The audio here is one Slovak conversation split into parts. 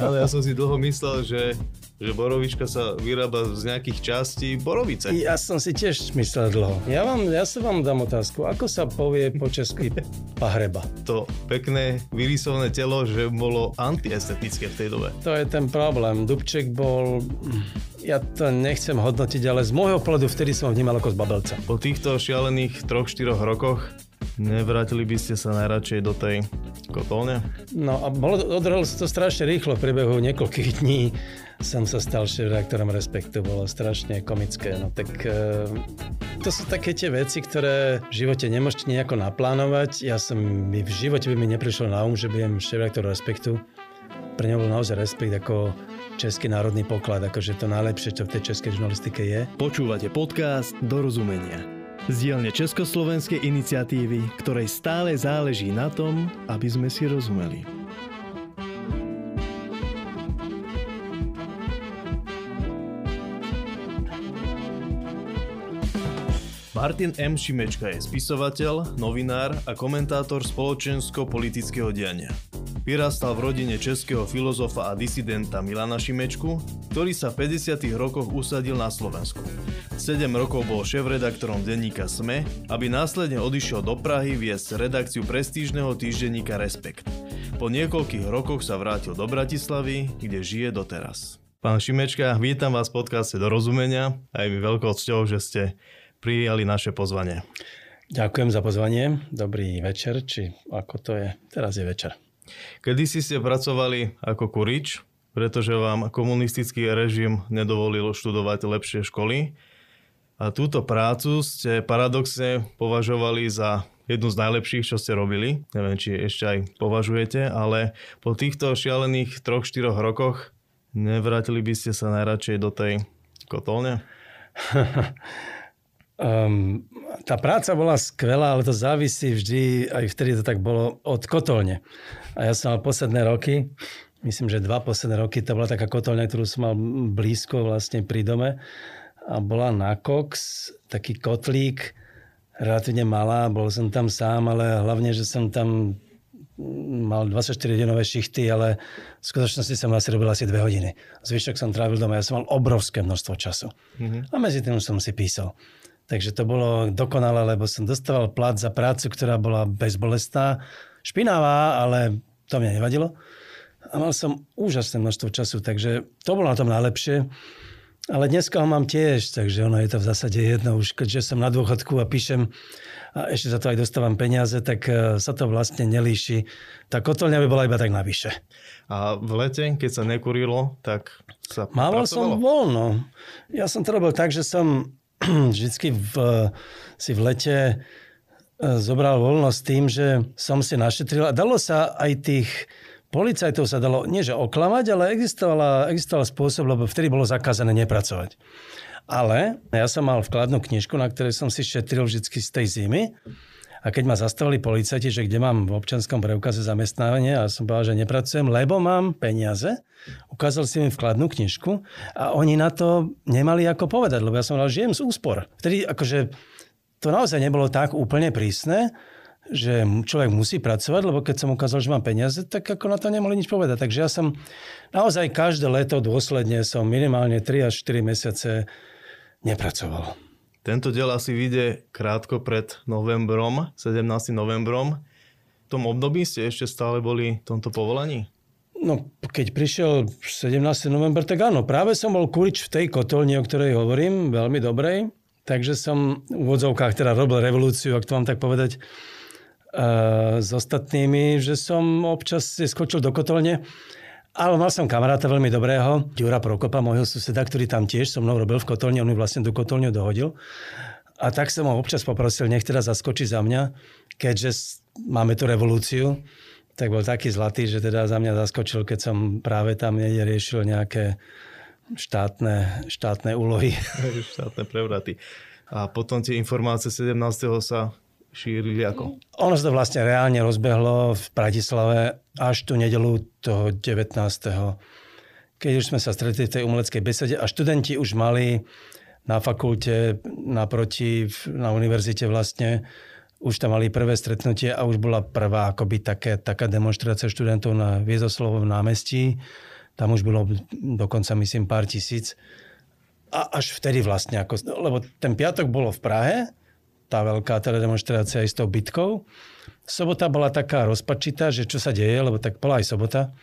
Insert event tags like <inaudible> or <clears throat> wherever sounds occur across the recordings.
Ale ja som si dlho myslel, že že borovička sa vyrába z nejakých častí borovice. Ja som si tiež myslel dlho. Ja, vám, ja sa vám dám otázku. Ako sa povie po česky pahreba? To pekné vyrysované telo, že bolo antiestetické v tej dobe. To je ten problém. Dubček bol ja to nechcem hodnotiť, ale z môjho pohľadu vtedy som ho vnímal ako z babelca. Po týchto šialených 3-4 rokoch nevrátili by ste sa najradšej do tej kotolne? No a bolo, odrhalo sa to strašne rýchlo v priebehu niekoľkých dní som sa stal šéf-reaktorom Respektu, bolo strašne komické. No tak e, to sú také tie veci, ktoré v živote nemôžete nejako naplánovať. Ja som, v živote by mi neprišlo na um, že budem šéf-reaktor Respektu. Pre mňa bol naozaj Respekt ako český národný poklad, akože to najlepšie, čo v tej českej žurnalistike je. Počúvate podcast Dorozumenia. Z dielne Československej iniciatívy, ktorej stále záleží na tom, aby sme si rozumeli. Martin M. Šimečka je spisovateľ, novinár a komentátor spoločensko-politického diania. Vyrastal v rodine českého filozofa a disidenta Milana Šimečku, ktorý sa v 50. rokoch usadil na Slovensku. 7 rokov bol šéf-redaktorom denníka SME, aby následne odišiel do Prahy viesť redakciu prestížneho týždenníka Respekt. Po niekoľkých rokoch sa vrátil do Bratislavy, kde žije doteraz. Pán Šimečka, vítam vás v podcaste do rozumenia a je mi veľkou cťou, že ste prijali naše pozvanie. Ďakujem za pozvanie. Dobrý večer, či ako to je? Teraz je večer. Kedy si ste pracovali ako kurič, pretože vám komunistický režim nedovolil študovať lepšie školy. A túto prácu ste paradoxne považovali za jednu z najlepších, čo ste robili. Neviem, či ešte aj považujete, ale po týchto šialených 3-4 rokoch nevrátili by ste sa najradšej do tej kotolne? <laughs> Um, tá práca bola skvelá, ale to závisí vždy, aj vtedy to tak bolo, od kotolne. A ja som mal posledné roky, myslím, že dva posledné roky, to bola taká kotolňa, ktorú som mal blízko vlastne pri dome. A bola na Cox, taký kotlík, relatívne malá, bol som tam sám, ale hlavne, že som tam mal 24-hodinové šichty, ale v skutočnosti som asi robil asi 2 hodiny. Zvyšok som trávil doma, ja som mal obrovské množstvo času. Mm-hmm. A medzi tým som si písal. Takže to bolo dokonalé, lebo som dostával plat za prácu, ktorá bola bezbolestná, špinavá, ale to mňa nevadilo. A mal som úžasné množstvo času, takže to bolo na tom najlepšie. Ale dneska ho mám tiež, takže ono je to v zásade jedno. Už keďže som na dôchodku a píšem a ešte za to aj dostávam peniaze, tak e, sa to vlastne nelíši. Tá kotolňa by bola iba tak navyše. A v lete, keď sa nekurilo, tak sa Mával som voľno. Ja som to robil tak, že som <clears throat> vždycky v, si v lete e, zobral voľnosť tým, že som si našetril a dalo sa aj tých policajtov sa dalo, nie že oklamať, ale existovala, existoval spôsob, lebo vtedy bolo zakázané nepracovať. Ale ja som mal vkladnú knižku, na ktorej som si šetril vždy z tej zimy a keď ma zastavili policajti, že kde mám v občanskom preukaze zamestnávanie a som povedal, že nepracujem, lebo mám peniaze, ukázal si mi vkladnú knižku a oni na to nemali ako povedať, lebo ja som povedal, žijem z úspor. Vtedy akože to naozaj nebolo tak úplne prísne, že človek musí pracovať, lebo keď som ukázal, že mám peniaze, tak ako na to nemohli nič povedať. Takže ja som naozaj každé leto dôsledne som minimálne 3 až 4 mesiace nepracoval. Tento diel asi vyjde krátko pred novembrom, 17. novembrom. V tom období ste ešte stále boli v tomto povolaní? No, keď prišiel 17. november, tak áno, práve som bol kulič v tej kotolni, o ktorej hovorím, veľmi dobrej. Takže som v úvodzovkách teda robil revolúciu, ak to mám tak povedať, uh, s ostatnými, že som občas skočil do kotolne ale mal som kamaráta veľmi dobrého, Ďura Prokopa, môjho suseda, ktorý tam tiež so mnou robil v kotolni, on mi vlastne tú kotolňu dohodil. A tak som ho občas poprosil, nech teda zaskočí za mňa, keďže máme tu revolúciu, tak bol taký zlatý, že teda za mňa zaskočil, keď som práve tam niekde riešil nejaké štátne, štátne úlohy. <laughs> štátne prevraty. A potom tie informácie 17. sa šírili ako? Ono sa to vlastne reálne rozbehlo v Bratislave až tú nedelu toho 19. Keď už sme sa stretli v tej umeleckej besede a študenti už mali na fakulte naproti, na univerzite vlastne, už tam mali prvé stretnutie a už bola prvá akoby také, taká demonstrácia študentov na Viezoslovom námestí. Tam už bolo dokonca, myslím, pár tisíc. A až vtedy vlastne, ako, lebo ten piatok bolo v Prahe, tá veľká teda demonstrácia aj s tou bitkou. Sobota bola taká rozpačitá, že čo sa deje, lebo tak bola aj sobota.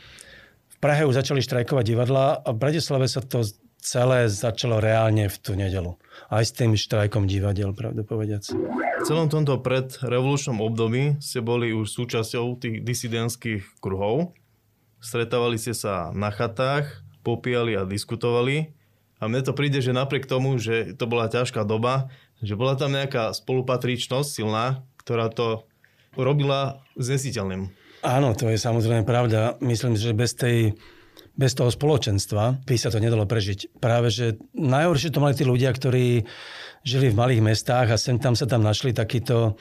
V Prahe už začali štrajkovať divadla a v Bratislave sa to celé začalo reálne v tú nedelu. Aj s tým štrajkom divadiel, pravdu povediac. V celom tomto predrevolučnom období ste boli už súčasťou tých disidentských kruhov. Stretávali ste sa na chatách, popíjali a diskutovali. A mne to príde, že napriek tomu, že to bola ťažká doba, že bola tam nejaká spolupatričnosť silná, ktorá to robila znesiteľným. Áno, to je samozrejme pravda. Myslím, že bez tej bez toho spoločenstva by sa to nedalo prežiť. Práve, že najhoršie to mali tí ľudia, ktorí žili v malých mestách a sem tam sa tam našli takíto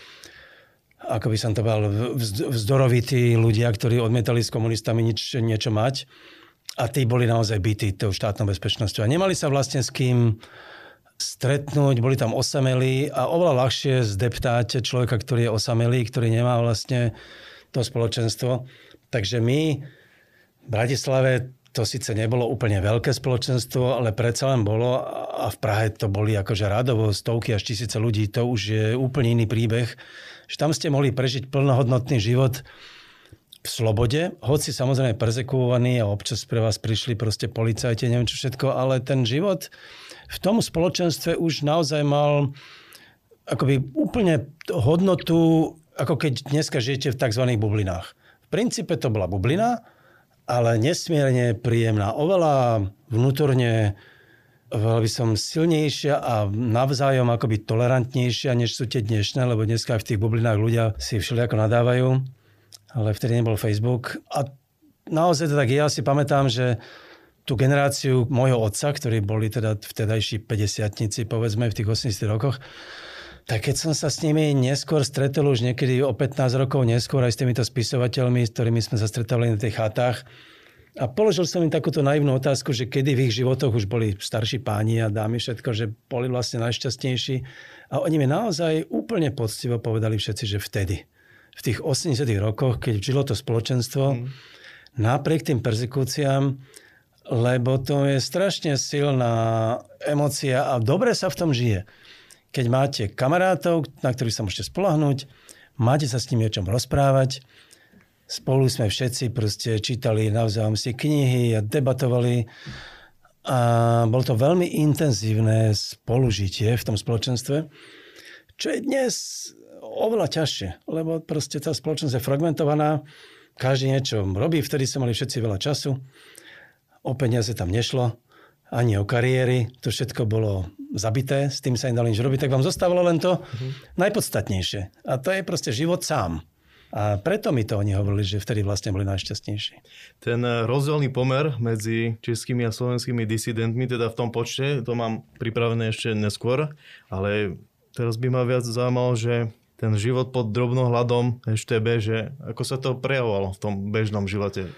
ako by som to povedal, vzdorovití ľudia, ktorí odmietali s komunistami nič, niečo mať. A tí boli naozaj bytí tou štátnou bezpečnosťou. A nemali sa vlastne s kým stretnúť, boli tam osamelí a oveľa ľahšie zdeptáte človeka, ktorý je osamelý, ktorý nemá vlastne to spoločenstvo. Takže my v Bratislave to síce nebolo úplne veľké spoločenstvo, ale predsa len bolo a v Prahe to boli akože radovo stovky až tisíce ľudí, to už je úplne iný príbeh, že tam ste mohli prežiť plnohodnotný život v slobode, hoci samozrejme persekuovaní a občas pre vás prišli proste policajti, neviem čo všetko, ale ten život v tom spoločenstve už naozaj mal akoby úplne hodnotu, ako keď dneska žijete v tzv. bublinách. V princípe to bola bublina, ale nesmierne príjemná. Oveľa vnútorne veľa by som silnejšia a navzájom akoby tolerantnejšia, než sú tie dnešné, lebo dneska v tých bublinách ľudia si všelijako nadávajú, ale vtedy nebol Facebook. A naozaj to tak ja si pamätám, že tú generáciu môjho otca, ktorí boli teda vtedajší 50 povedzme v tých 80 rokoch, tak keď som sa s nimi neskôr stretol, už niekedy o 15 rokov neskôr aj s týmito spisovateľmi, s ktorými sme sa stretali na tých chatách, a položil som im takúto naivnú otázku, že kedy v ich životoch už boli starší páni a dámy všetko, že boli vlastne najšťastnejší. A oni mi naozaj úplne poctivo povedali všetci, že vtedy, v tých 80 rokoch, keď žilo to spoločenstvo, mm. napriek tým persekúciám, lebo to je strašne silná emocia a dobre sa v tom žije keď máte kamarátov, na ktorých sa môžete spolahnúť, máte sa s nimi o čom rozprávať, spolu sme všetci proste čítali navzájom si knihy a debatovali. A bolo to veľmi intenzívne spolužitie v tom spoločenstve, čo je dnes oveľa ťažšie, lebo proste tá spoločnosť je fragmentovaná, každý niečo robí, vtedy sa mali všetci veľa času, o peniaze tam nešlo, ani o kariéry, to všetko bolo zabité, s tým sa nedalo nič robiť, tak vám zostávalo len to uh-huh. najpodstatnejšie. A to je proste život sám. A preto mi to oni hovorili, že vtedy vlastne boli najšťastnejší. Ten rozdielný pomer medzi českými a slovenskými disidentmi, teda v tom počte, to mám pripravené ešte neskôr, ale teraz by ma viac zaujímalo, že ten život pod drobnohľadom EŠTB, že ako sa to prejavovalo v tom bežnom živote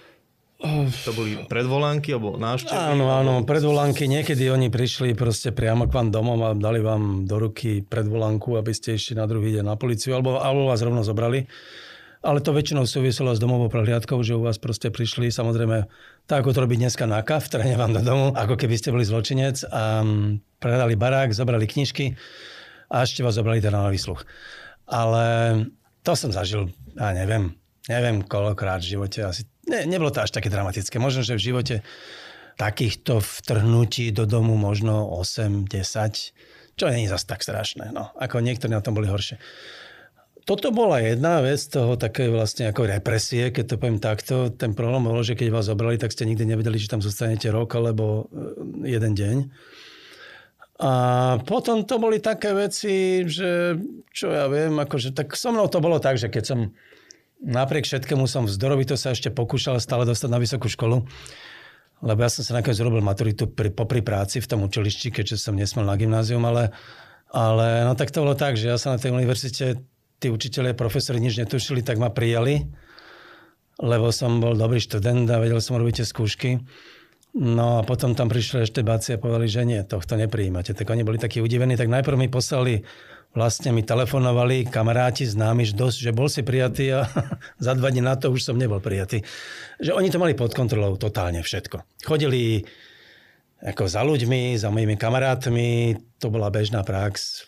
to boli predvolánky alebo návštevy? Áno, áno, predvolánky. Niekedy oni prišli proste priamo k vám domov a dali vám do ruky predvolánku, aby ste išli na druhý deň na policiu, alebo, alebo vás rovno zobrali. Ale to väčšinou súviselo s domovou prehliadkou, že u vás proste prišli, samozrejme, tak ako to robí dneska NAKA, vtrhne vám do domu, ako keby ste boli zločinec a mm, predali barák, zobrali knižky a ešte vás zobrali teda na výsluch. Ale to som zažil, ja neviem, neviem koľkokrát v živote, asi ne, nebolo to až také dramatické. Možno, že v živote takýchto vtrhnutí do domu možno 8, 10, čo nie je zase tak strašné. No, ako niektorí na tom boli horšie. Toto bola jedna vec toho také vlastne ako represie, keď to poviem takto. Ten problém bolo, že keď vás zobrali, tak ste nikdy nevedeli, či tam zostanete rok alebo e, jeden deň. A potom to boli také veci, že čo ja viem, akože tak so mnou to bolo tak, že keď som napriek všetkému som vzdorovito sa ešte pokúšal stále dostať na vysokú školu. Lebo ja som sa nakoniec zrobil maturitu pri, popri práci v tom učilišti, keďže som nesmel na gymnázium, ale, ale no tak to bolo tak, že ja sa na tej univerzite, tí učiteľe, profesori nič netušili, tak ma prijali, lebo som bol dobrý študent a vedel som robiť tie skúšky. No a potom tam prišli ešte báci a povedali, že nie, tohto neprijímate. Tak oni boli takí udivení, tak najprv mi poslali vlastne mi telefonovali kamaráti známi, že, dosť, že bol si prijatý a <laughs> za dva dní na to už som nebol prijatý. Že oni to mali pod kontrolou totálne všetko. Chodili ako za ľuďmi, za mojimi kamarátmi, to bola bežná prax.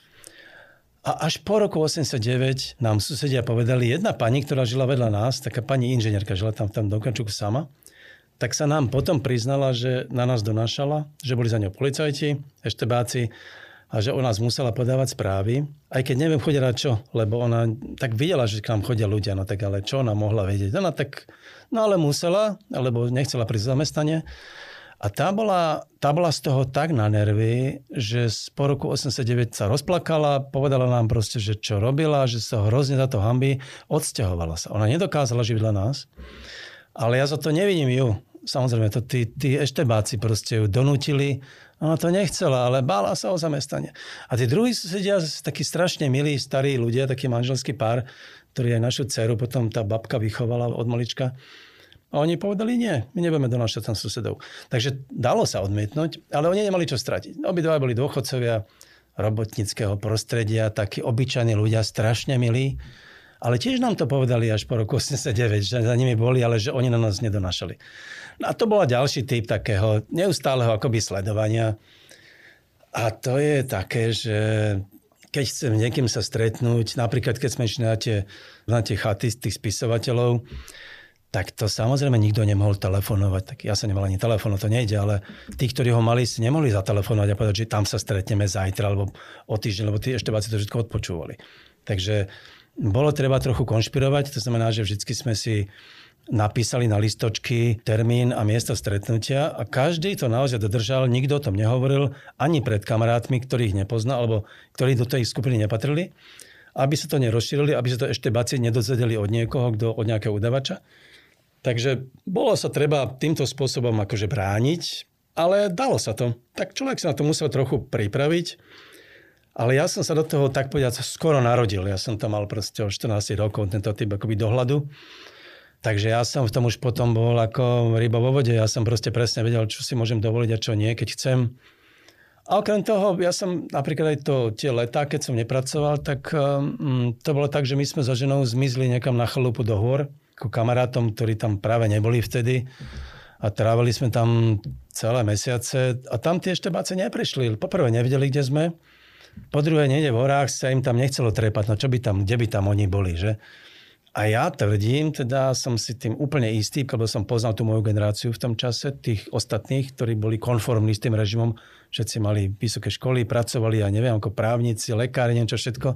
A až po roku 89 nám susedia povedali, jedna pani, ktorá žila vedľa nás, taká pani inžinierka, žila tam v tom sama, tak sa nám potom priznala, že na nás donášala, že boli za ňou policajti, eštebáci a že o nás musela podávať správy, aj keď neviem chodila čo, lebo ona tak videla, že k nám chodia ľudia, no tak ale čo ona mohla vedieť? Ona tak, no ale musela, alebo nechcela prísť zamestnanie. A tá bola, tá bola z toho tak na nervy, že po roku 89 sa rozplakala, povedala nám proste, že čo robila, že sa hrozne za to hamby, odsťahovala sa. Ona nedokázala žiť vedľa nás, ale ja za to nevidím ju. Samozrejme, to tí, tí eštebáci proste ju donútili ona to nechcela, ale bála sa o zamestnanie. A tí druhí susedia, takí strašne milí, starí ľudia, taký manželský pár, ktorý aj našu dceru potom tá babka vychovala od malička. A oni povedali, nie, my nebudeme donášať tam susedov. Takže dalo sa odmietnúť, ale oni nemali čo stratiť. Obidva boli dôchodcovia robotnického prostredia, takí obyčajní ľudia, strašne milí. Ale tiež nám to povedali až po roku 89, že za nimi boli, ale že oni na nás nedonášali. No a to bola ďalší typ takého neustáleho akoby sledovania. A to je také, že keď chcem niekým sa stretnúť, napríklad keď sme išli na tie, na tie chaty tých spisovateľov, tak to samozrejme nikto nemohol telefonovať. Tak ja som nemal ani telefón, to nejde, ale tí, ktorí ho mali, si nemohli zatelefonovať a povedať, že tam sa stretneme zajtra alebo o týždeň, lebo tí ešte to všetko odpočúvali. Takže bolo treba trochu konšpirovať, to znamená, že vždy sme si napísali na listočky termín a miesto stretnutia a každý to naozaj dodržal, nikto o tom nehovoril ani pred kamarátmi, ktorých nepozná alebo ktorí do tej skupiny nepatrili, aby sa to nerozšírili, aby sa to ešte baci nedozvedeli od niekoho, kto, od nejakého udavača. Takže bolo sa treba týmto spôsobom akože brániť, ale dalo sa to. Tak človek sa na to musel trochu pripraviť. Ale ja som sa do toho, tak povedať, skoro narodil. Ja som tam mal proste o 14 rokov tento typ akoby dohľadu. Takže ja som v tom už potom bol ako ryba vo vode. Ja som proste presne vedel, čo si môžem dovoliť a čo nie, keď chcem. A okrem toho, ja som napríklad aj to tie letá, keď som nepracoval, tak um, to bolo tak, že my sme so ženou zmizli niekam na chalupu do hôr, ako kamarátom, ktorí tam práve neboli vtedy. A trávali sme tam celé mesiace a tam tie štebáce neprišli. Poprvé nevedeli, kde sme. Po druhé, niekde v horách sa im tam nechcelo trepať, no čo by tam, kde by tam oni boli, že? A ja tvrdím, teda som si tým úplne istý, lebo som poznal tú moju generáciu v tom čase, tých ostatných, ktorí boli konformní s tým režimom, všetci mali vysoké školy, pracovali, ja neviem, ako právnici, lekári, neviem čo všetko,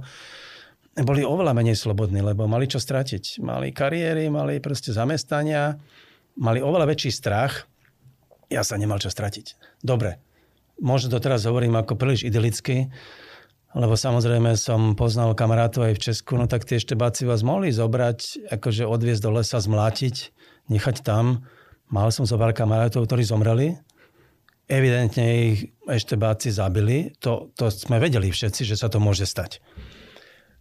boli oveľa menej slobodní, lebo mali čo stratiť. Mali kariéry, mali proste zamestania, mali oveľa väčší strach. Ja sa nemal čo stratiť. Dobre, možno to teraz hovorím ako príliš idylicky, lebo samozrejme som poznal kamarátov aj v Česku, no tak tie štebáci vás mohli zobrať, akože odviezť do lesa, zmlátiť, nechať tam. Mal som zo pár kamarátov, ktorí zomreli. Evidentne ich eštebáci zabili. To, to sme vedeli všetci, že sa to môže stať.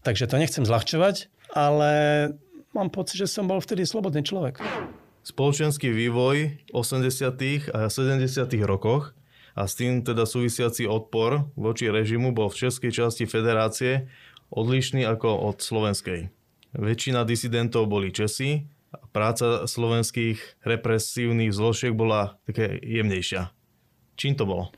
Takže to nechcem zľahčovať, ale mám pocit, že som bol vtedy slobodný človek. Spoločenský vývoj 80. a 70. rokoch a s tým teda súvisiaci odpor voči režimu bol v českej časti federácie odlišný ako od slovenskej. Väčšina disidentov boli Česi a práca slovenských represívnych zložiek bola také jemnejšia. Čím to bolo?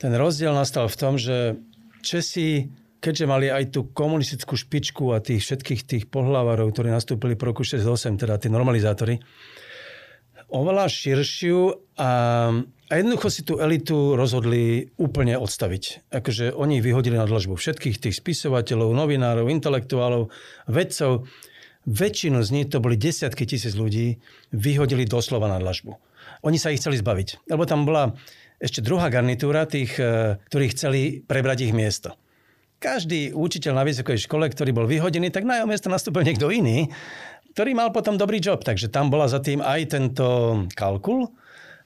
Ten rozdiel nastal v tom, že Česi, keďže mali aj tú komunistickú špičku a tých všetkých tých pohľavarov, ktorí nastúpili po roku 68, teda tí normalizátori, oveľa širšiu a a jednoducho si tú elitu rozhodli úplne odstaviť. Akože oni vyhodili na dlažbu všetkých tých spisovateľov, novinárov, intelektuálov, vedcov. Väčšinu z nich, to boli desiatky tisíc ľudí, vyhodili doslova na dlažbu. Oni sa ich chceli zbaviť. Lebo tam bola ešte druhá garnitúra tých, e, ktorí chceli prebrať ich miesto. Každý učiteľ na vysokej škole, ktorý bol vyhodený, tak na jeho miesto nastúpil niekto iný, ktorý mal potom dobrý job. Takže tam bola za tým aj tento kalkul,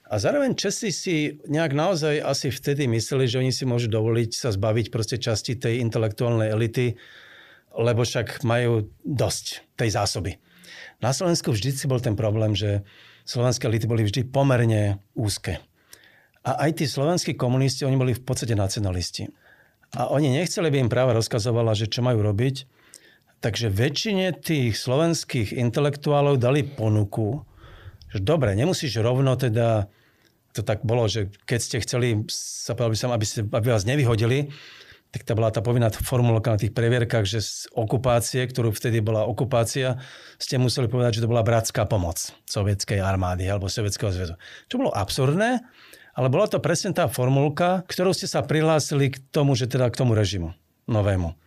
a zároveň Česi si nejak naozaj asi vtedy mysleli, že oni si môžu dovoliť sa zbaviť proste časti tej intelektuálnej elity, lebo však majú dosť tej zásoby. Na Slovensku vždy si bol ten problém, že slovenské elity boli vždy pomerne úzke. A aj tí slovenskí komunisti, oni boli v podstate nacionalisti. a oni nechceli, aby im práva rozkazovala, že čo majú robiť. Takže väčšine tých slovenských intelektuálov dali ponuku, že dobre, nemusíš rovno teda, to tak bolo, že keď ste chceli, sa povedal by som, aby, ste, aby vás nevyhodili, tak to bola tá povinná formulka na tých previerkach, že z okupácie, ktorú vtedy bola okupácia, ste museli povedať, že to bola bratská pomoc sovietskej armády alebo sovietského zväzu. Čo bolo absurdné, ale bola to presne tá formulka, ktorou ste sa prihlásili k tomu, že teda k tomu režimu novému.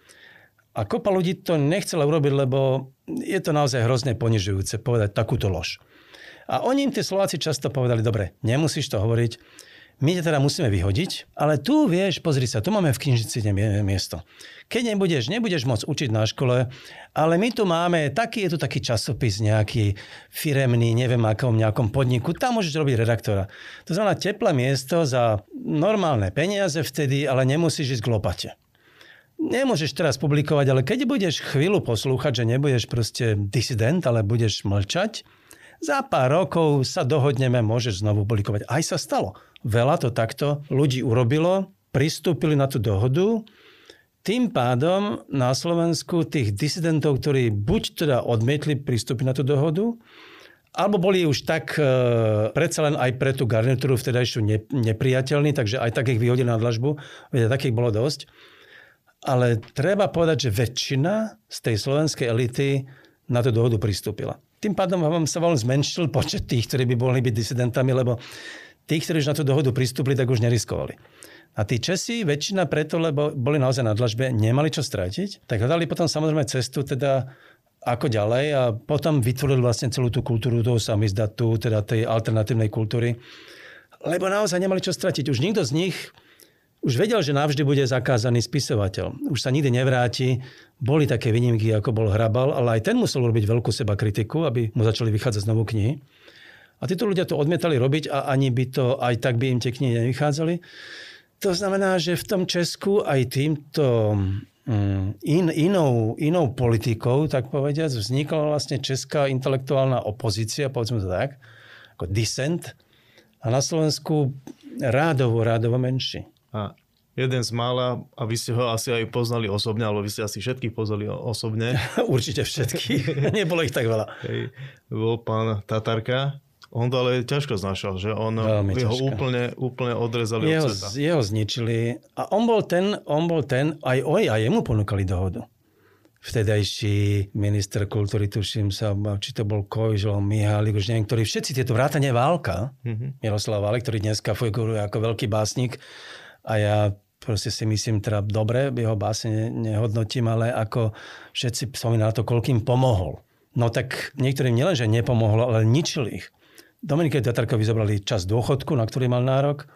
A kopa ľudí to nechcela urobiť, lebo je to naozaj hrozne ponižujúce povedať takúto lož. A oni im tie Slováci často povedali, dobre, nemusíš to hovoriť, my ťa teda musíme vyhodiť, ale tu vieš, pozri sa, tu máme v knižnici miesto. Keď nebudeš, nebudeš môcť učiť na škole, ale my tu máme, taký je tu taký časopis nejaký firemný, neviem akom nejakom podniku, tam môžeš robiť redaktora. To znamená teplé miesto za normálne peniaze vtedy, ale nemusíš ísť k lopate. Nemôžeš teraz publikovať, ale keď budeš chvíľu poslúchať, že nebudeš proste disident, ale budeš mlčať, za pár rokov sa dohodneme, môžeš znovu publikovať. Aj sa stalo. Veľa to takto ľudí urobilo, pristúpili na tú dohodu, tým pádom na Slovensku tých disidentov, ktorí buď teda odmietli pristúpiť na tú dohodu, alebo boli už tak e, predsa len aj pre tú garnitúru vtedajšiu ne, nepriateľní, takže aj tak ich vyhodili na dlažbu, veď takých bolo dosť. Ale treba povedať, že väčšina z tej slovenskej elity na tú dohodu pristúpila. Tým pádom vám sa veľmi zmenšil počet tých, ktorí by mohli byť disidentami, lebo tí, ktorí už na tú dohodu pristúpili, tak už neriskovali. A tí Česi, väčšina preto, lebo boli naozaj na dlažbe, nemali čo stratiť, tak hľadali potom samozrejme cestu teda ako ďalej a potom vytvorili vlastne celú tú kultúru toho samizdatu, teda tej alternatívnej kultúry. Lebo naozaj nemali čo stratiť. Už nikto z nich už vedel, že navždy bude zakázaný spisovateľ. Už sa nikdy nevráti. Boli také výnimky, ako bol Hrabal, ale aj ten musel robiť veľkú seba kritiku, aby mu začali vychádzať znovu knihy. A títo ľudia to odmietali robiť a ani by to, aj tak by im tie knihy nevychádzali. To znamená, že v tom Česku aj týmto mm, in, inou, inou politikou, tak povediať, vznikla vlastne česká intelektuálna opozícia, povedzme to tak, ako dissent. A na Slovensku rádovo, rádovo menší. A jeden z mála, a vy ste ho asi aj poznali osobne, alebo vy ste asi všetkých poznali osobne. <laughs> Určite všetkých. <laughs> Nebolo ich tak veľa. Hej, bol pán Tatarka. On to ale ťažko znašal, že on Veľmi ho ťažko. úplne, úplne odrezali jeho, od sveta. Jeho zničili. A on bol ten, on bol ten, aj oj, aj jemu ponúkali dohodu. Vtedajší minister kultúry, tuším sa, či to bol Kojžo, Mihálik, už neviem, ktorí všetci tieto vrátane Válka, mm-hmm. Miroslav Válek, ktorý dneska figuruje ako veľký básnik, a ja proste si myslím, teda dobre, jeho básne nehodnotím, ale ako všetci spomínajú na to, koľkým pomohol. No tak niektorým nielenže nepomohlo, ale ničil ich. Dominike Tatarkovi zobrali čas dôchodku, na ktorý mal nárok.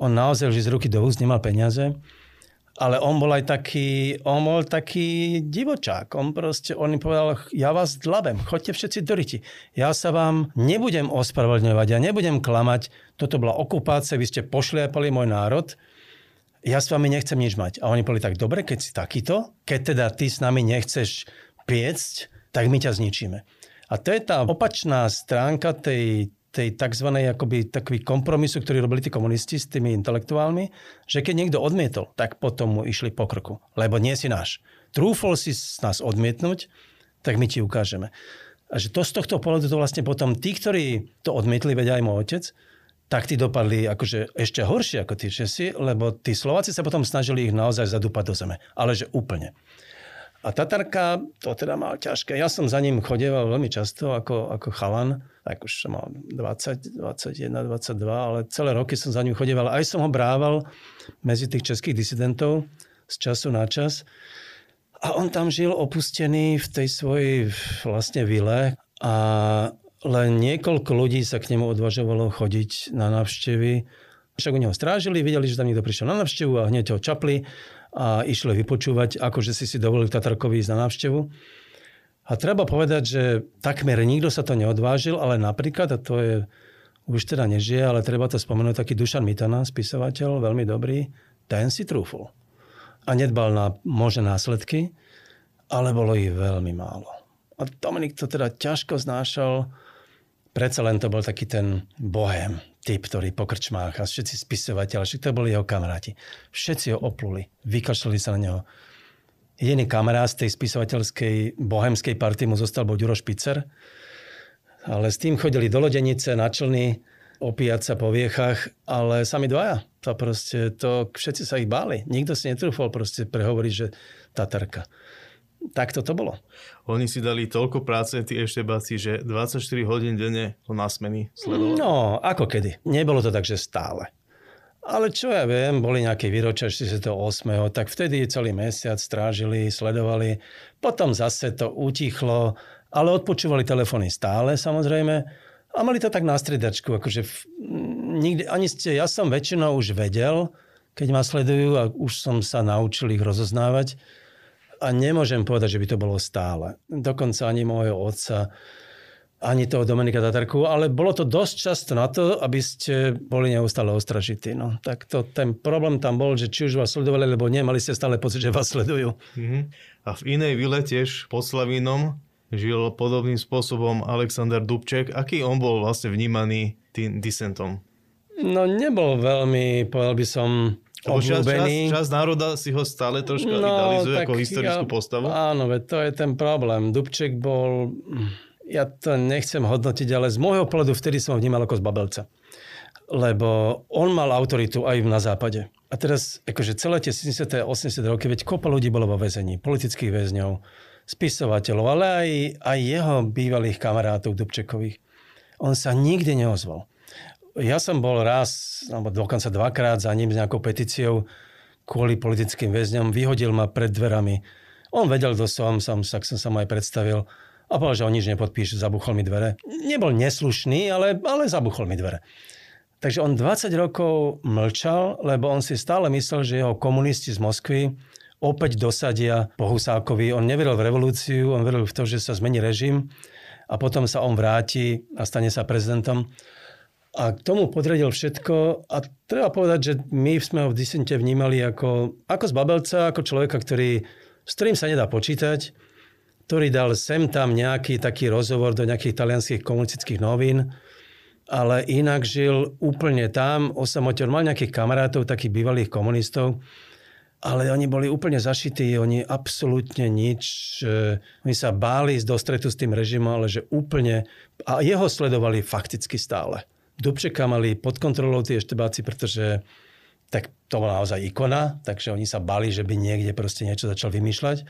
On naozaj že z ruky do úst nemal peniaze. Ale on bol aj taký, on bol taký divočák. On proste, on povedal, ja vás dlabem, choďte všetci do riti. Ja sa vám nebudem ospravedlňovať, ja nebudem klamať. Toto bola okupácia, vy ste pošliapali môj národ. Ja s vami nechcem nič mať. A oni boli tak, dobre, keď si takýto, keď teda ty s nami nechceš piecť, tak my ťa zničíme. A to je tá opačná stránka tej, tej tzv. Akoby, takový kompromisu, ktorý robili tí komunisti s tými intelektuálmi, že keď niekto odmietol, tak potom mu išli po krku, lebo nie si náš. Trúfol si nás odmietnúť, tak my ti ukážeme. A že to z tohto pohľadu to vlastne potom tí, ktorí to odmietli, vedia aj môj otec, tak tí dopadli akože ešte horšie ako tí Česi, lebo tí Slováci sa potom snažili ich naozaj zadúpať do zeme. Ale že úplne. A Tatarka to teda mal ťažké. Ja som za ním chodeval veľmi často ako, ako chalan, tak už som mal 20, 21, 22, ale celé roky som za ním chodeval. Aj som ho brával medzi tých českých disidentov z času na čas. A on tam žil opustený v tej svojej vlastne vile a len niekoľko ľudí sa k nemu odvažovalo chodiť na návštevy. Však u neho strážili, videli, že tam niekto prišiel na návštevu a hneď ho čapli a išli vypočúvať, akože si si dovolil Tatarkovi ísť na návštevu. A treba povedať, že takmer nikto sa to neodvážil, ale napríklad, a to je, už teda nežije, ale treba to spomenúť, taký Dušan Mitana, spisovateľ, veľmi dobrý, ten si trúful. A nedbal na možné následky, ale bolo ich veľmi málo. A Dominik to teda ťažko znášal, predsa len to bol taký ten bohem, typ, ktorý po krčmách a všetci spisovateľi, všetci to boli jeho kamaráti. Všetci ho opluli, vykašľali sa na neho. Jediný kamarát z tej spisovateľskej bohemskej party mu zostal bol Ďuro Špicer, ale s tým chodili do lodenice, na člny, opíjať sa po viechach, ale sami dvaja. To proste, to, všetci sa ich báli. Nikto si netrúfal proste prehovoriť, že Tatarka. Tak to bolo. Oni si dali toľko práce, tí eštebáci, že 24 hodín denne ho na smeny sledovali. No, ako kedy. Nebolo to tak, že stále. Ale čo ja viem, boli nejaké výročia 68. Tak vtedy celý mesiac strážili, sledovali. Potom zase to utichlo, ale odpočúvali telefóny stále samozrejme. A mali to tak na stredačku, akože nikdy, ani ste, ja som väčšinou už vedel, keď ma sledujú a už som sa naučil ich rozoznávať a nemôžem povedať, že by to bolo stále. Dokonca ani môjho otca, ani toho Dominika Tatarku, ale bolo to dosť často na to, aby ste boli neustále ostražití. No. Tak to, ten problém tam bol, že či už vás sledovali, alebo nie, mali ste stále pocit, že vás sledujú. Mm-hmm. A v inej vile tiež pod Slavínom žil podobným spôsobom Alexander Dubček. Aký on bol vlastne vnímaný tým disentom? No nebol veľmi, povedal by som, lebo čas, čas, čas národa si ho stále troška no, idealizuje ako historickú ja, postavu. Áno, veď to je ten problém. Dubček bol, ja to nechcem hodnotiť, ale z môjho pohľadu vtedy som ho vnímal ako z babelca. Lebo on mal autoritu aj na západe. A teraz, akože celé tie 70. a 80. roky, veď kopa ľudí bolo vo väzení, politických väzňov, spisovateľov, ale aj, aj jeho bývalých kamarátov Dubčekových. On sa nikdy neozval. Ja som bol raz, alebo dokonca dvakrát za ním s nejakou petíciou kvôli politickým väzňom. Vyhodil ma pred dverami. On vedel, kto som, som, tak som sa mu aj predstavil. A povedal, že on nič nepodpíše, zabuchol mi dvere. Nebol neslušný, ale, ale zabuchol mi dvere. Takže on 20 rokov mlčal, lebo on si stále myslel, že jeho komunisti z Moskvy opäť dosadia po Husákovi. On neveril v revolúciu, on veril v to, že sa zmení režim a potom sa on vráti a stane sa prezidentom. A k tomu podredil všetko a treba povedať, že my sme ho v disente vnímali ako, ako babelca, ako človeka, ktorý, s ktorým sa nedá počítať, ktorý dal sem tam nejaký taký rozhovor do nejakých talianských komunistických novín, ale inak žil úplne tam, osamote. Mal nejakých kamarátov, takých bývalých komunistov, ale oni boli úplne zašití, oni absolútne nič, oni sa báli z dostretu s tým režimom, ale že úplne, a jeho sledovali fakticky stále. Dubčeka mali pod kontrolou tie eštebáci, pretože tak to bola naozaj ikona, takže oni sa bali, že by niekde proste niečo začal vymýšľať.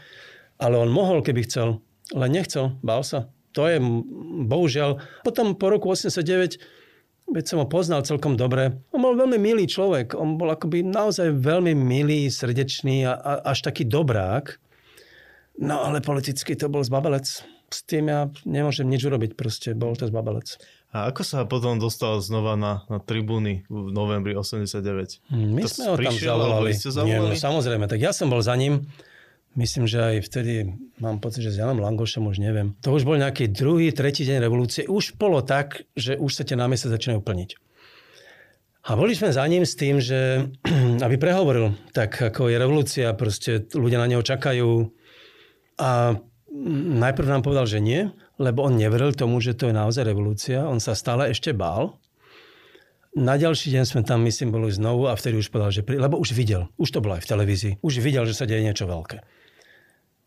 Ale on mohol, keby chcel, ale nechcel, bál sa. To je bohužiaľ. Potom po roku 89 veď som ho poznal celkom dobre. On bol veľmi milý človek. On bol akoby naozaj veľmi milý, srdečný a, a až taký dobrák. No ale politicky to bol zbabelec. S tým ja nemôžem nič urobiť, proste bol to zbabelec. A ako sa potom dostal znova na, na tribúny v novembri 89? Hm, my to sme ho tam zavolali. Nie, no, samozrejme, tak ja som bol za ním. Myslím, že aj vtedy, mám pocit, že s Janom Langošom už neviem. To už bol nejaký druhý, tretí deň revolúcie. Už bolo tak, že už sa tie námestia začínajú plniť. A boli sme za ním s tým, že <clears throat> aby prehovoril, tak ako je revolúcia, proste ľudia na neho čakajú. A najprv nám povedal, že nie, lebo on neveril tomu, že to je naozaj revolúcia. On sa stále ešte bál. Na ďalší deň sme tam, myslím, boli znovu a vtedy už povedal, že... Pri... Lebo už videl, už to bolo aj v televízii, už videl, že sa deje niečo veľké.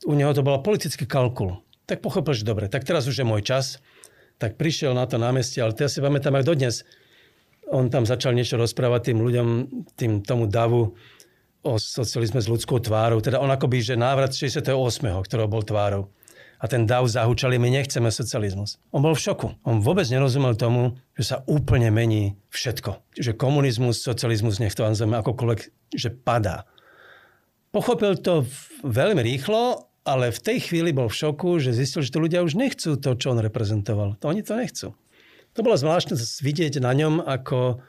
U neho to bol politický kalkul. Tak pochopil, že dobre, tak teraz už je môj čas. Tak prišiel na to námestie, ale ja si pamätám aj dodnes. On tam začal niečo rozprávať tým ľuďom, tým tomu davu o socializme s ľudskou tvárou. Teda on akoby, že návrat 68., ktorého bol tvárou a ten DAO zahučali, my nechceme socializmus. On bol v šoku. On vôbec nerozumel tomu, že sa úplne mení všetko. Že komunizmus, socializmus, nech to nazveme akokoľvek, že padá. Pochopil to veľmi rýchlo, ale v tej chvíli bol v šoku, že zistil, že to ľudia už nechcú to, čo on reprezentoval. To oni to nechcú. To bolo zvláštne vidieť na ňom, ako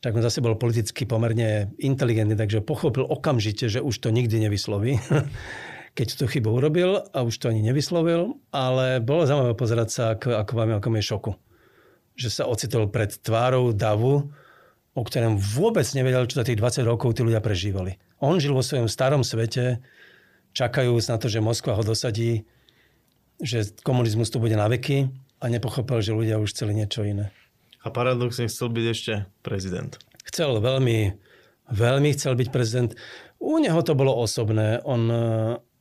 tak on zase bol politicky pomerne inteligentný, takže pochopil okamžite, že už to nikdy nevysloví. <laughs> keď tú chybu urobil a už to ani nevyslovil, ale bolo zaujímavé pozerať sa, ako, ako vám ako je šoku. Že sa ocitol pred tvárou davu, o ktorom vôbec nevedel, čo za tých 20 rokov tí ľudia prežívali. On žil vo svojom starom svete, čakajúc na to, že Moskva ho dosadí, že komunizmus tu bude na veky a nepochopil, že ľudia už chceli niečo iné. A paradoxne chcel byť ešte prezident. Chcel veľmi, veľmi chcel byť prezident. U neho to bolo osobné. On,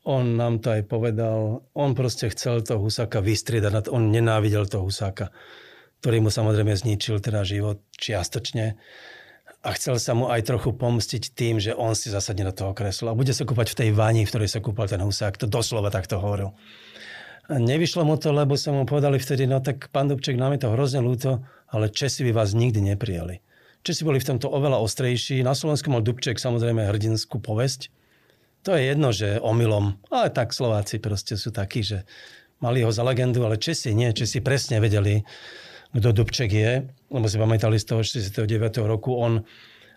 on nám to aj povedal. On proste chcel toho Husáka vystriedať. On nenávidel toho Husáka, ktorý mu samozrejme zničil teda život čiastočne a chcel sa mu aj trochu pomstiť tým, že on si zasadne do toho kresla a bude sa kúpať v tej vani, v ktorej sa kúpal ten husák. To doslova takto hovoril. A nevyšlo mu to, lebo sa mu povedali vtedy, no tak pán Dubček, nám je to hrozne ľúto, ale Česi by vás nikdy neprijali. Česi boli v tomto oveľa ostrejší. Na Slovensku mal Dubček samozrejme hrdinskú povesť. To je jedno, že omylom, ale tak Slováci proste sú takí, že mali ho za legendu, ale Česi nie. Česi presne vedeli, kto Dubček je, lebo si pamätali z toho 69. roku, on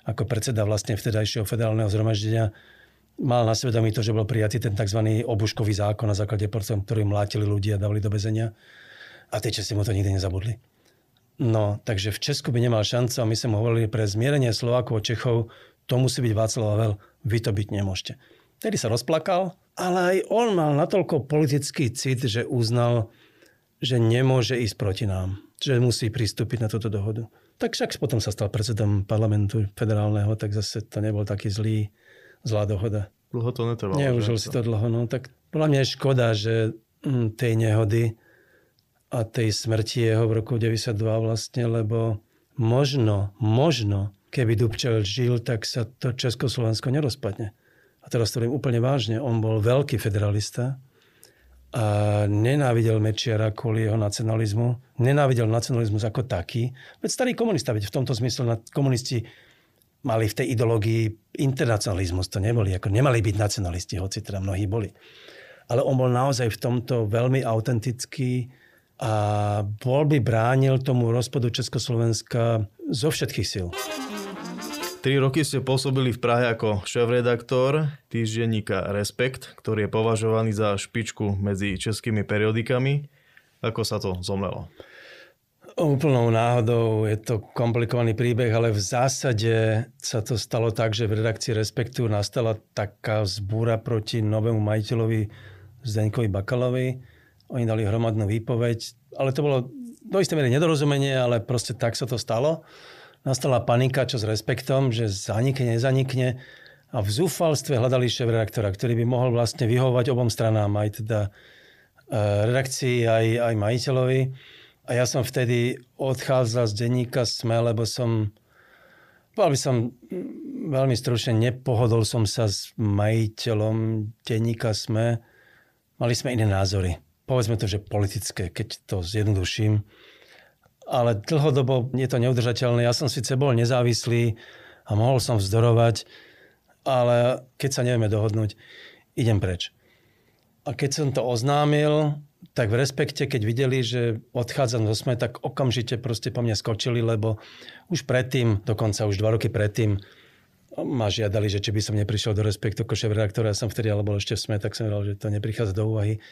ako predseda vlastne vtedajšieho federálneho zhromaždenia mal na svedomí to, že bol prijatý ten tzv. obuškový zákon na základe porcom, ktorý mlátili ľudí a dali do bezenia. A tie Česi mu to nikdy nezabudli. No, takže v Česku by nemal šancu a my sme hovorili pre zmierenie Slovákov a Čechov, to musí byť Václav Havel, vy to byť nemôžete. Tedy sa rozplakal, ale aj on mal natoľko politický cit, že uznal, že nemôže ísť proti nám že musí pristúpiť na túto dohodu. Tak však potom sa stal predsedom parlamentu federálneho, tak zase to nebol taký zlý, zlá dohoda. Dlho to netrvalo. Neužil si to dlho. No, tak podľa mňa je škoda, že hm, tej nehody a tej smrti jeho v roku 92 vlastne, lebo možno, možno, keby Dubčel žil, tak sa to Československo nerozpadne. A teraz to úplne vážne. On bol veľký federalista, a nenávidel Mečiara kvôli jeho nacionalizmu. Nenávidel nacionalizmus ako taký. Veď starý komunista, veď v tomto zmysle komunisti mali v tej ideológii internacionalizmus. To neboli, ako nemali byť nacionalisti, hoci teda mnohí boli. Ale on bol naozaj v tomto veľmi autentický a bol by bránil tomu rozpadu Československa zo všetkých síl. Tri roky ste pôsobili v Prahe ako šéf-redaktor týždenníka Respekt, ktorý je považovaný za špičku medzi českými periodikami. Ako sa to zomlelo? Úplnou náhodou je to komplikovaný príbeh, ale v zásade sa to stalo tak, že v redakcii Respektu nastala taká zbúra proti novému majiteľovi Zdeňkovi Bakalovi. Oni dali hromadnú výpoveď, ale to bolo do istej miery nedorozumenie, ale proste tak sa to stalo nastala panika, čo s respektom, že zanikne, nezanikne. A v zúfalstve hľadali šéf redaktora, ktorý by mohol vlastne vyhovovať obom stranám, aj teda e, redakcii, aj, aj majiteľovi. A ja som vtedy odchádzal z denníka SME, lebo som, povedal by som veľmi stručne, nepohodol som sa s majiteľom denníka SME. Mali sme iné názory. Povedzme to, že politické, keď to zjednoduším ale dlhodobo je to neudržateľné. Ja som síce bol nezávislý a mohol som vzdorovať, ale keď sa nevieme dohodnúť, idem preč. A keď som to oznámil, tak v respekte, keď videli, že odchádzam zo SME, tak okamžite proste po mne skočili, lebo už predtým, dokonca už dva roky predtým, ma žiadali, že či by som neprišiel do respektu ako šéf redaktora, ja som vtedy ale bol ešte v SME, tak som vedel, že to neprichádza do úvahy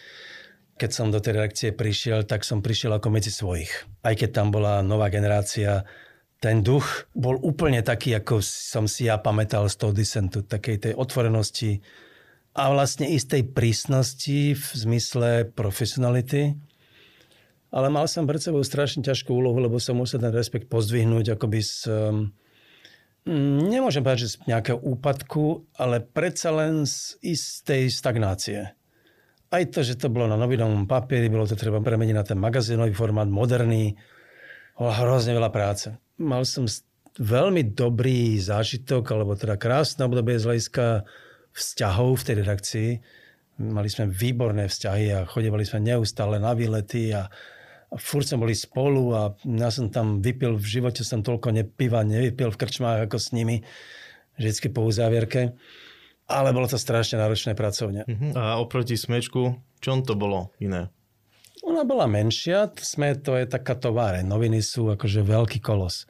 keď som do tej reakcie prišiel, tak som prišiel ako medzi svojich. Aj keď tam bola nová generácia, ten duch bol úplne taký, ako som si ja pamätal z toho disentu, takej tej otvorenosti a vlastne istej prísnosti v zmysle profesionality. Ale mal som pred sebou strašne ťažkú úlohu, lebo som musel ten respekt pozdvihnúť akoby z, um, nemôžem povedať, že z nejakého úpadku, ale predsa len z istej stagnácie aj to, že to bolo na novinovom papieri, bolo to treba premeniť na ten magazínový formát, moderný. Bolo hrozne veľa práce. Mal som veľmi dobrý zážitok, alebo teda krásne obdobie z hľadiska vzťahov v tej redakcii. Mali sme výborné vzťahy a chodevali sme neustále na výlety a, a furt sme boli spolu a ja som tam vypil, v živote som toľko nepiva nevypil v krčmách ako s nimi, vždycky po uzávierke ale bolo to strašne náročné pracovne. Uh-huh. A oproti smečku, čom to bolo iné? Ona bola menšia, sme to je taká továre. Noviny sú akože veľký kolos.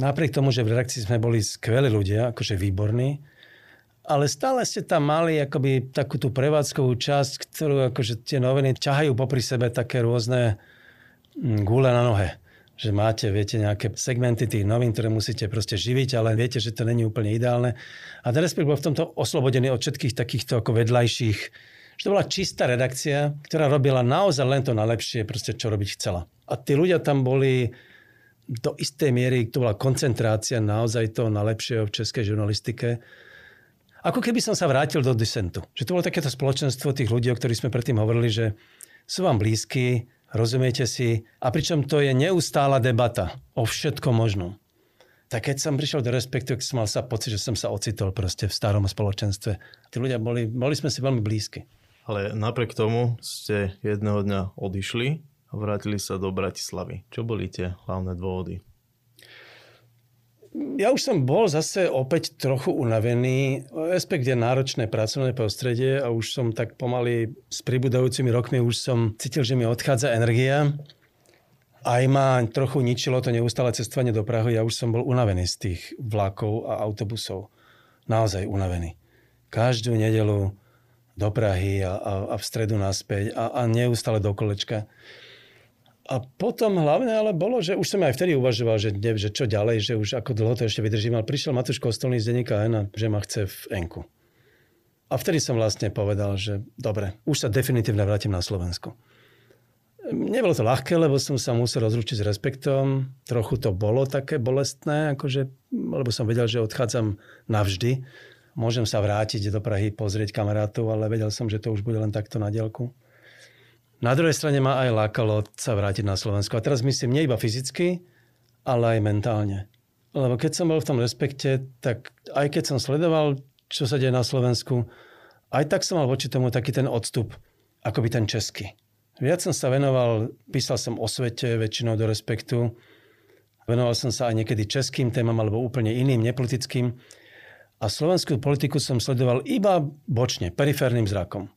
Napriek tomu, že v redakcii sme boli skvelí ľudia, akože výborní, ale stále ste tam mali akoby takú tú prevádzkovú časť, ktorú akože tie noviny ťahajú popri sebe také rôzne mm, gule na nohe že máte, viete, nejaké segmenty tých novín, ktoré musíte proste živiť, ale viete, že to není úplne ideálne. A ten Respekt bol v tomto oslobodený od všetkých takýchto ako vedľajších, že to bola čistá redakcia, ktorá robila naozaj len to najlepšie, proste čo robiť chcela. A tí ľudia tam boli do istej miery to bola koncentrácia naozaj toho najlepšieho v českej žurnalistike. Ako keby som sa vrátil do disentu. Že to bolo takéto spoločenstvo tých ľudí, o ktorých sme predtým hovorili, že sú vám blízki, rozumiete si a pričom to je neustála debata o všetkom možnom. Tak keď som prišiel do respektu, som mal sa pocit, že som sa ocitol proste v starom spoločenstve. Tí ľudia boli, boli sme si veľmi blízki. Ale napriek tomu ste jedného dňa odišli a vrátili sa do Bratislavy. Čo boli tie hlavné dôvody? Ja už som bol zase opäť trochu unavený. Respekt je náročné pracovné prostredie a už som tak pomaly s pribudajúcimi rokmi už som cítil, že mi odchádza energia. Aj ma trochu ničilo to neustále cestovanie do Prahy. Ja už som bol unavený z tých vlakov a autobusov. Naozaj unavený. Každú nedelu do Prahy a, a, a v stredu naspäť a, a neustále do kolečka. A potom hlavne ale bolo, že už som aj vtedy uvažoval, že, ne, že čo ďalej, že už ako dlho to ešte vydržím. Ale prišiel Matúš Kostolný z denníka N, že ma chce v Enku. A vtedy som vlastne povedal, že dobre, už sa definitívne vrátim na Slovensku. Nebolo to ľahké, lebo som sa musel rozlučiť s respektom. Trochu to bolo také bolestné, akože, lebo som vedel, že odchádzam navždy. Môžem sa vrátiť do Prahy, pozrieť kamarátov, ale vedel som, že to už bude len takto na dielku. Na druhej strane ma aj lákalo sa vrátiť na Slovensku. A teraz myslím nie iba fyzicky, ale aj mentálne. Lebo keď som bol v tom respekte, tak aj keď som sledoval, čo sa deje na Slovensku, aj tak som mal voči tomu taký ten odstup, ako by ten český. Viac som sa venoval, písal som o svete väčšinou do respektu. Venoval som sa aj niekedy českým témam alebo úplne iným, nepolitickým. A slovenskú politiku som sledoval iba bočne, periférnym zrakom.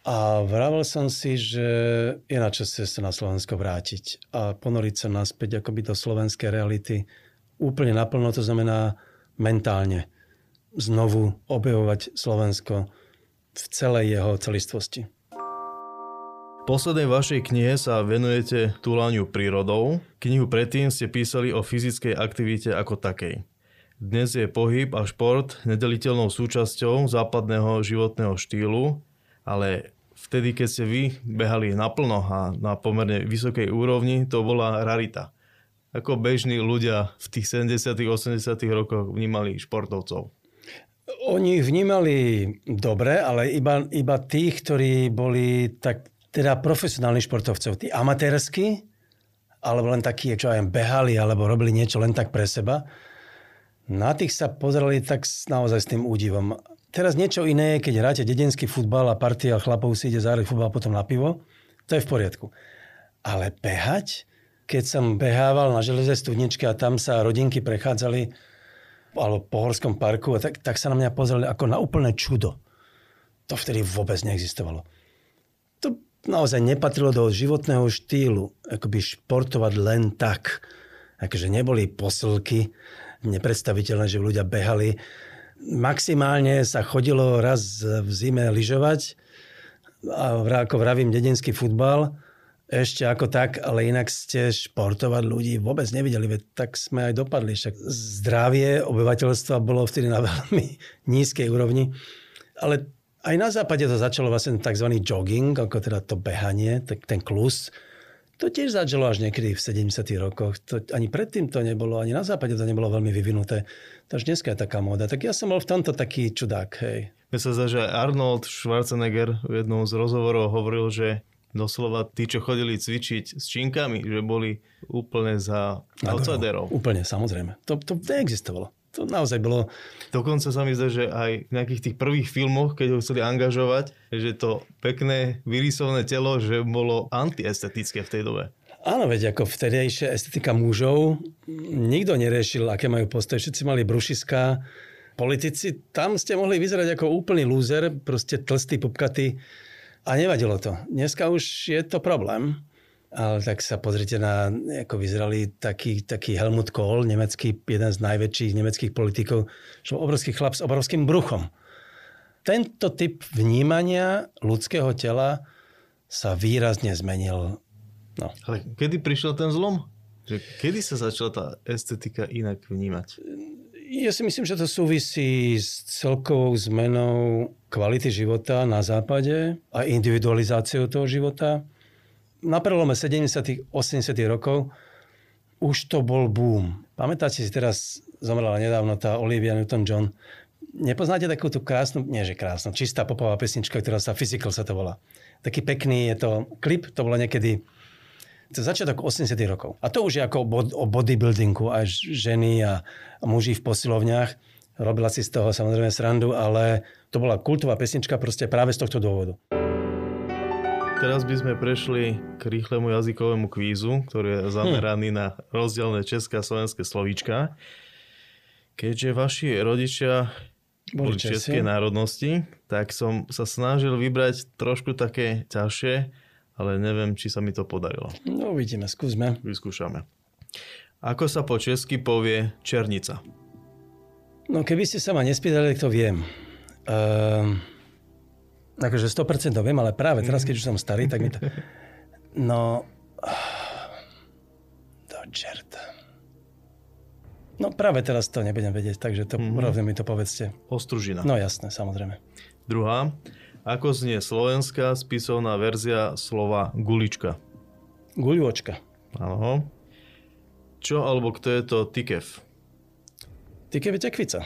A vravel som si, že je na čase sa na Slovensko vrátiť a ponoriť sa naspäť akoby do slovenskej reality úplne naplno, to znamená mentálne znovu objavovať Slovensko v celej jeho celistvosti. V poslednej vašej knihe sa venujete túlaniu prírodou. Knihu predtým ste písali o fyzickej aktivite ako takej. Dnes je pohyb a šport nedeliteľnou súčasťou západného životného štýlu ale vtedy, keď ste vy behali naplno a na pomerne vysokej úrovni, to bola rarita. Ako bežní ľudia v tých 70 80 rokoch vnímali športovcov? Oni vnímali dobre, ale iba, iba tých, ktorí boli tak, teda profesionálni športovcov. Tí amatérsky, alebo len takí, čo aj behali, alebo robili niečo len tak pre seba. Na tých sa pozerali tak naozaj s tým údivom. Teraz niečo iné je, keď hráte dedinský futbal a partia chlapov si ide zahrať futbal potom na pivo. To je v poriadku. Ale behať? Keď som behával na železej studničke a tam sa rodinky prechádzali alebo po horskom parku, tak, tak sa na mňa pozerali ako na úplné čudo. To vtedy vôbec neexistovalo. To naozaj nepatrilo do životného štýlu, akoby športovať len tak. Akože neboli posilky, nepredstaviteľné, že ľudia behali Maximálne sa chodilo raz v zime lyžovať, ako vravím, dedinský futbal, ešte ako tak, ale inak ste športovať ľudí vôbec nevideli, veď tak sme aj dopadli. Však zdravie obyvateľstva bolo vtedy na <laughs> veľmi nízkej úrovni. Ale aj na západe to začalo vlastne tzv. jogging, ako teda to behanie, ten klus. To tiež začalo až niekedy v 70. rokoch. To, ani predtým to nebolo, ani na západe to nebolo veľmi vyvinuté. Takže dneska je taká móda. Tak ja som bol v tomto taký čudák, hej. Mne sa zdá, že Arnold Schwarzenegger v jednom z rozhovorov hovoril, že doslova tí, čo chodili cvičiť s činkami, že boli úplne za outsiderov. Úplne, samozrejme. To, to neexistovalo to naozaj bolo... Dokonca sa mi zdá, že aj v nejakých tých prvých filmoch, keď ho chceli angažovať, že to pekné, vyrysované telo, že bolo antiestetické v tej dobe. Áno, veď ako vtedejšia estetika mužov, nikto neriešil, aké majú postoje, všetci mali brušiská. Politici, tam ste mohli vyzerať ako úplný lúzer, proste tlstý, pupkatý a nevadilo to. Dneska už je to problém. Ale tak sa pozrite na, ako vyzerali taký, taký Helmut Kohl, nemecký, jeden z najväčších nemeckých politikov, čo obrovský chlap s obrovským bruchom. Tento typ vnímania ľudského tela sa výrazne zmenil. No. Ale kedy prišiel ten zlom? Že kedy sa začala tá estetika inak vnímať? Ja si myslím, že to súvisí s celkovou zmenou kvality života na západe a individualizáciou toho života na prelome 70 80 rokov už to bol boom. Pamätáte si teraz, zomrela nedávno tá Olivia Newton-John. Nepoznáte takú tú krásnu, nie že krásnu, čistá popová pesnička, ktorá sa Physical sa to volá. Taký pekný je to klip, to bolo niekedy to začiatok 80 rokov. A to už je ako o bodybuildingu, aj ženy a muži v posilovniach. Robila si z toho samozrejme srandu, ale to bola kultová pesnička proste práve z tohto dôvodu. Teraz by sme prešli k rýchlemu jazykovému kvízu, ktorý je zameraný hm. na rozdielne české a slovenské slovíčka. Keďže vaši rodičia boli, českej národnosti, tak som sa snažil vybrať trošku také ťažšie, ale neviem, či sa mi to podarilo. No uvidíme, skúsme. Vyskúšame. Ako sa po česky povie černica? No keby ste sa ma nespýtali, to viem. Uh, akože 100% viem, ale práve teraz, keď už som starý, tak mi to... <laughs> No... Do čerta. No práve teraz to nebudem vedieť, takže to mm-hmm. rovne mi to povedzte. Ostružina. No jasné, samozrejme. Druhá. Ako znie slovenská spisovná verzia slova gulička? Guľočka. Áno. Čo alebo kto je to tikev? Tikev je tekvica.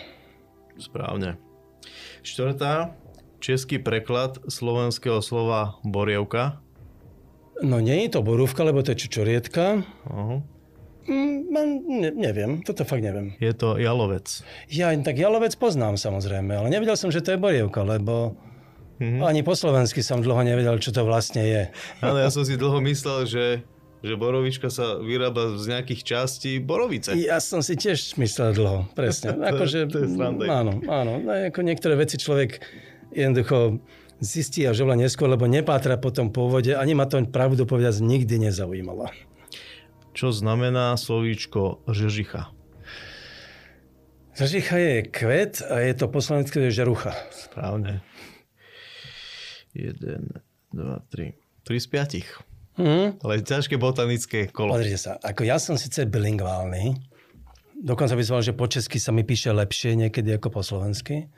Správne. Štvrtá český preklad slovenského slova borievka? No nie je to borúvka, lebo to je čučorietka. Uh-huh. Mm, ne, neviem, toto fakt neviem. Je to jalovec. Ja tak jalovec poznám samozrejme, ale nevedel som, že to je borievka, lebo uh-huh. ani po slovensky som dlho nevedel, čo to vlastne je. Áno, ja <laughs> som si dlho myslel, že že borovička sa vyrába z nejakých častí borovice. Ja som si tiež myslel dlho, presne. <laughs> Akože, to je áno, áno. No, ako niektoré veci človek jednoducho zistí až oveľa neskôr, lebo nepátra po tom pôvode, ani ma to pravdu povedať nikdy nezaujímalo. Čo znamená slovíčko žežicha? Žežicha je kvet a je to poslanecké žerucha. Správne. Jeden, dva, tri. Tri z piatich. Mm. Ale ťažké botanické kolo. Pozrite sa, ako ja som síce bilingválny, dokonca by som že po česky sa mi píše lepšie niekedy ako po slovensky,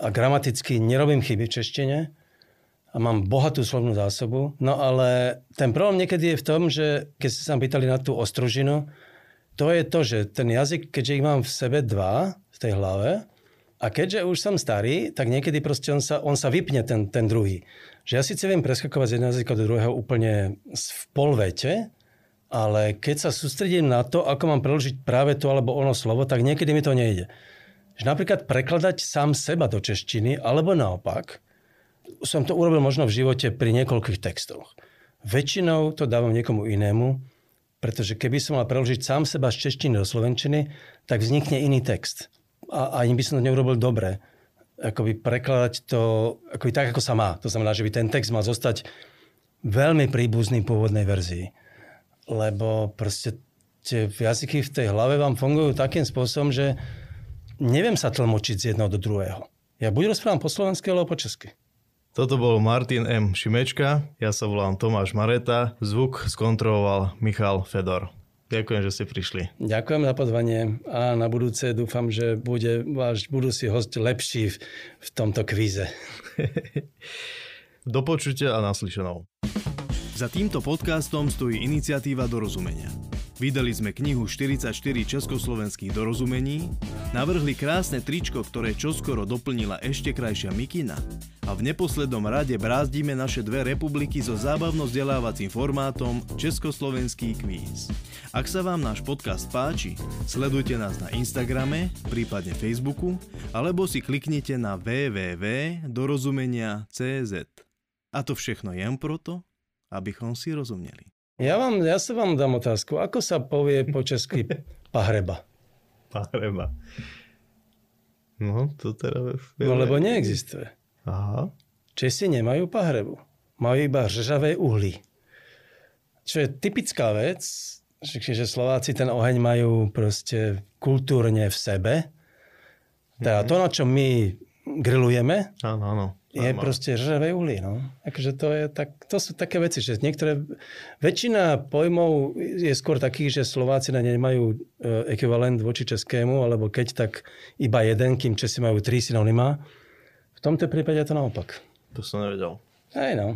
a gramaticky nerobím chyby v češtine a mám bohatú slovnú zásobu. No ale ten problém niekedy je v tom, že keď ste sa pýtali na tú ostružinu, to je to, že ten jazyk, keďže ich mám v sebe dva v tej hlave, a keďže už som starý, tak niekedy proste on sa, on sa vypne, ten, ten druhý. Že ja síce viem preskakovať z jedného jazyka do druhého úplne v polvete, ale keď sa sústredím na to, ako mám preložiť práve to alebo ono slovo, tak niekedy mi to nejde že napríklad prekladať sám seba do češtiny, alebo naopak, som to urobil možno v živote pri niekoľkých textoch. Väčšinou to dávam niekomu inému, pretože keby som mal preložiť sám seba z češtiny do slovenčiny, tak vznikne iný text. A ani by som to neurobil dobre. Akoby prekladať to akoby tak, ako sa má. To znamená, že by ten text mal zostať veľmi príbuzný pôvodnej verzii. Lebo proste tie jazyky v tej hlave vám fungujú takým spôsobom, že neviem sa tlmočiť z jedného do druhého. Ja buď rozprávam po slovensky, alebo po česky. Toto bol Martin M. Šimečka, ja sa volám Tomáš Mareta, zvuk skontroloval Michal Fedor. Ďakujem, že ste prišli. Ďakujem za pozvanie a na budúce dúfam, že bude váš budúci host lepší v, v tomto kvíze. <laughs> Do počutia a naslyšenou. Za týmto podcastom stojí iniciatíva dorozumenia. Vydali sme knihu 44 československých dorozumení, navrhli krásne tričko, ktoré čoskoro doplnila ešte krajšia mikina a v neposlednom rade brázdime naše dve republiky so zábavno-vzdelávacím formátom Československý kvíz. Ak sa vám náš podcast páči, sledujte nás na Instagrame, prípadne Facebooku, alebo si kliknite na www.dorozumenia.cz. A to všechno jen proto, abychom si rozumieli. Ja, vám, ja sa vám dám otázku. Ako sa povie po česky <laughs> pahreba? Pahreba. No, to teda... No, lebo neexistuje. Aha. Česi nemajú pahrebu. Majú iba řežavé uhly. Čo je typická vec, že Slováci ten oheň majú proste kultúrne v sebe. Teda to, na čo my grillujeme, áno, áno je Áno. proste žravé uhlie. No. Akože to, je tak, to sú také veci, že niektoré... Väčšina pojmov je skôr takých, že Slováci na ne nemajú e, ekvivalent voči českému, alebo keď tak iba jeden, kým Česi majú tri synonymá. V tomto prípade je to naopak. To som nevedel. Hej no.